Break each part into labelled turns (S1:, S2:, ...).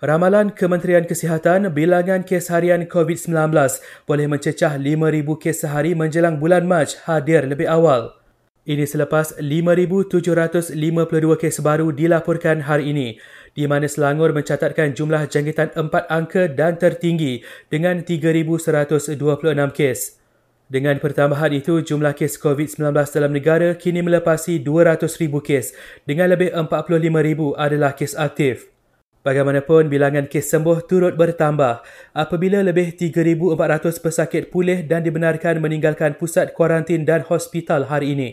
S1: Ramalan Kementerian Kesihatan, bilangan kes harian COVID-19 boleh mencecah 5,000 kes sehari menjelang bulan Mac hadir lebih awal. Ini selepas 5,752 kes baru dilaporkan hari ini, di mana Selangor mencatatkan jumlah jangkitan empat angka dan tertinggi dengan 3,126 kes. Dengan pertambahan itu, jumlah kes COVID-19 dalam negara kini melepasi 200,000 kes dengan lebih 45,000 adalah kes aktif. Bagaimanapun, bilangan kes sembuh turut bertambah apabila lebih 3,400 pesakit pulih dan dibenarkan meninggalkan pusat kuarantin dan hospital hari ini.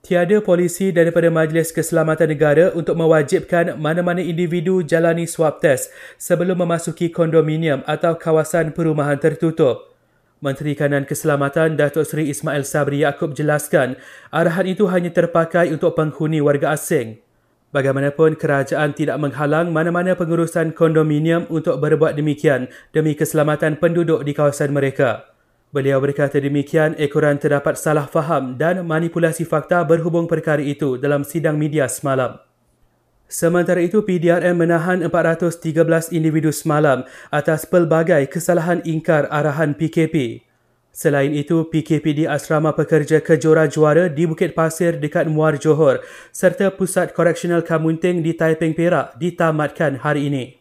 S1: Tiada polisi daripada Majlis Keselamatan Negara untuk mewajibkan mana-mana individu jalani swab test sebelum memasuki kondominium atau kawasan perumahan tertutup. Menteri Kanan Keselamatan Datuk Seri Ismail Sabri Yaakob jelaskan arahan itu hanya terpakai untuk penghuni warga asing. Bagaimanapun, kerajaan tidak menghalang mana-mana pengurusan kondominium untuk berbuat demikian demi keselamatan penduduk di kawasan mereka. Beliau berkata demikian ekoran terdapat salah faham dan manipulasi fakta berhubung perkara itu dalam sidang media semalam. Sementara itu, PDRM menahan 413 individu semalam atas pelbagai kesalahan ingkar arahan PKP. Selain itu, PKP di Asrama Pekerja Kejora Juara di Bukit Pasir dekat Muar Johor serta Pusat Koreksional Kamunting di Taiping Perak ditamatkan hari ini.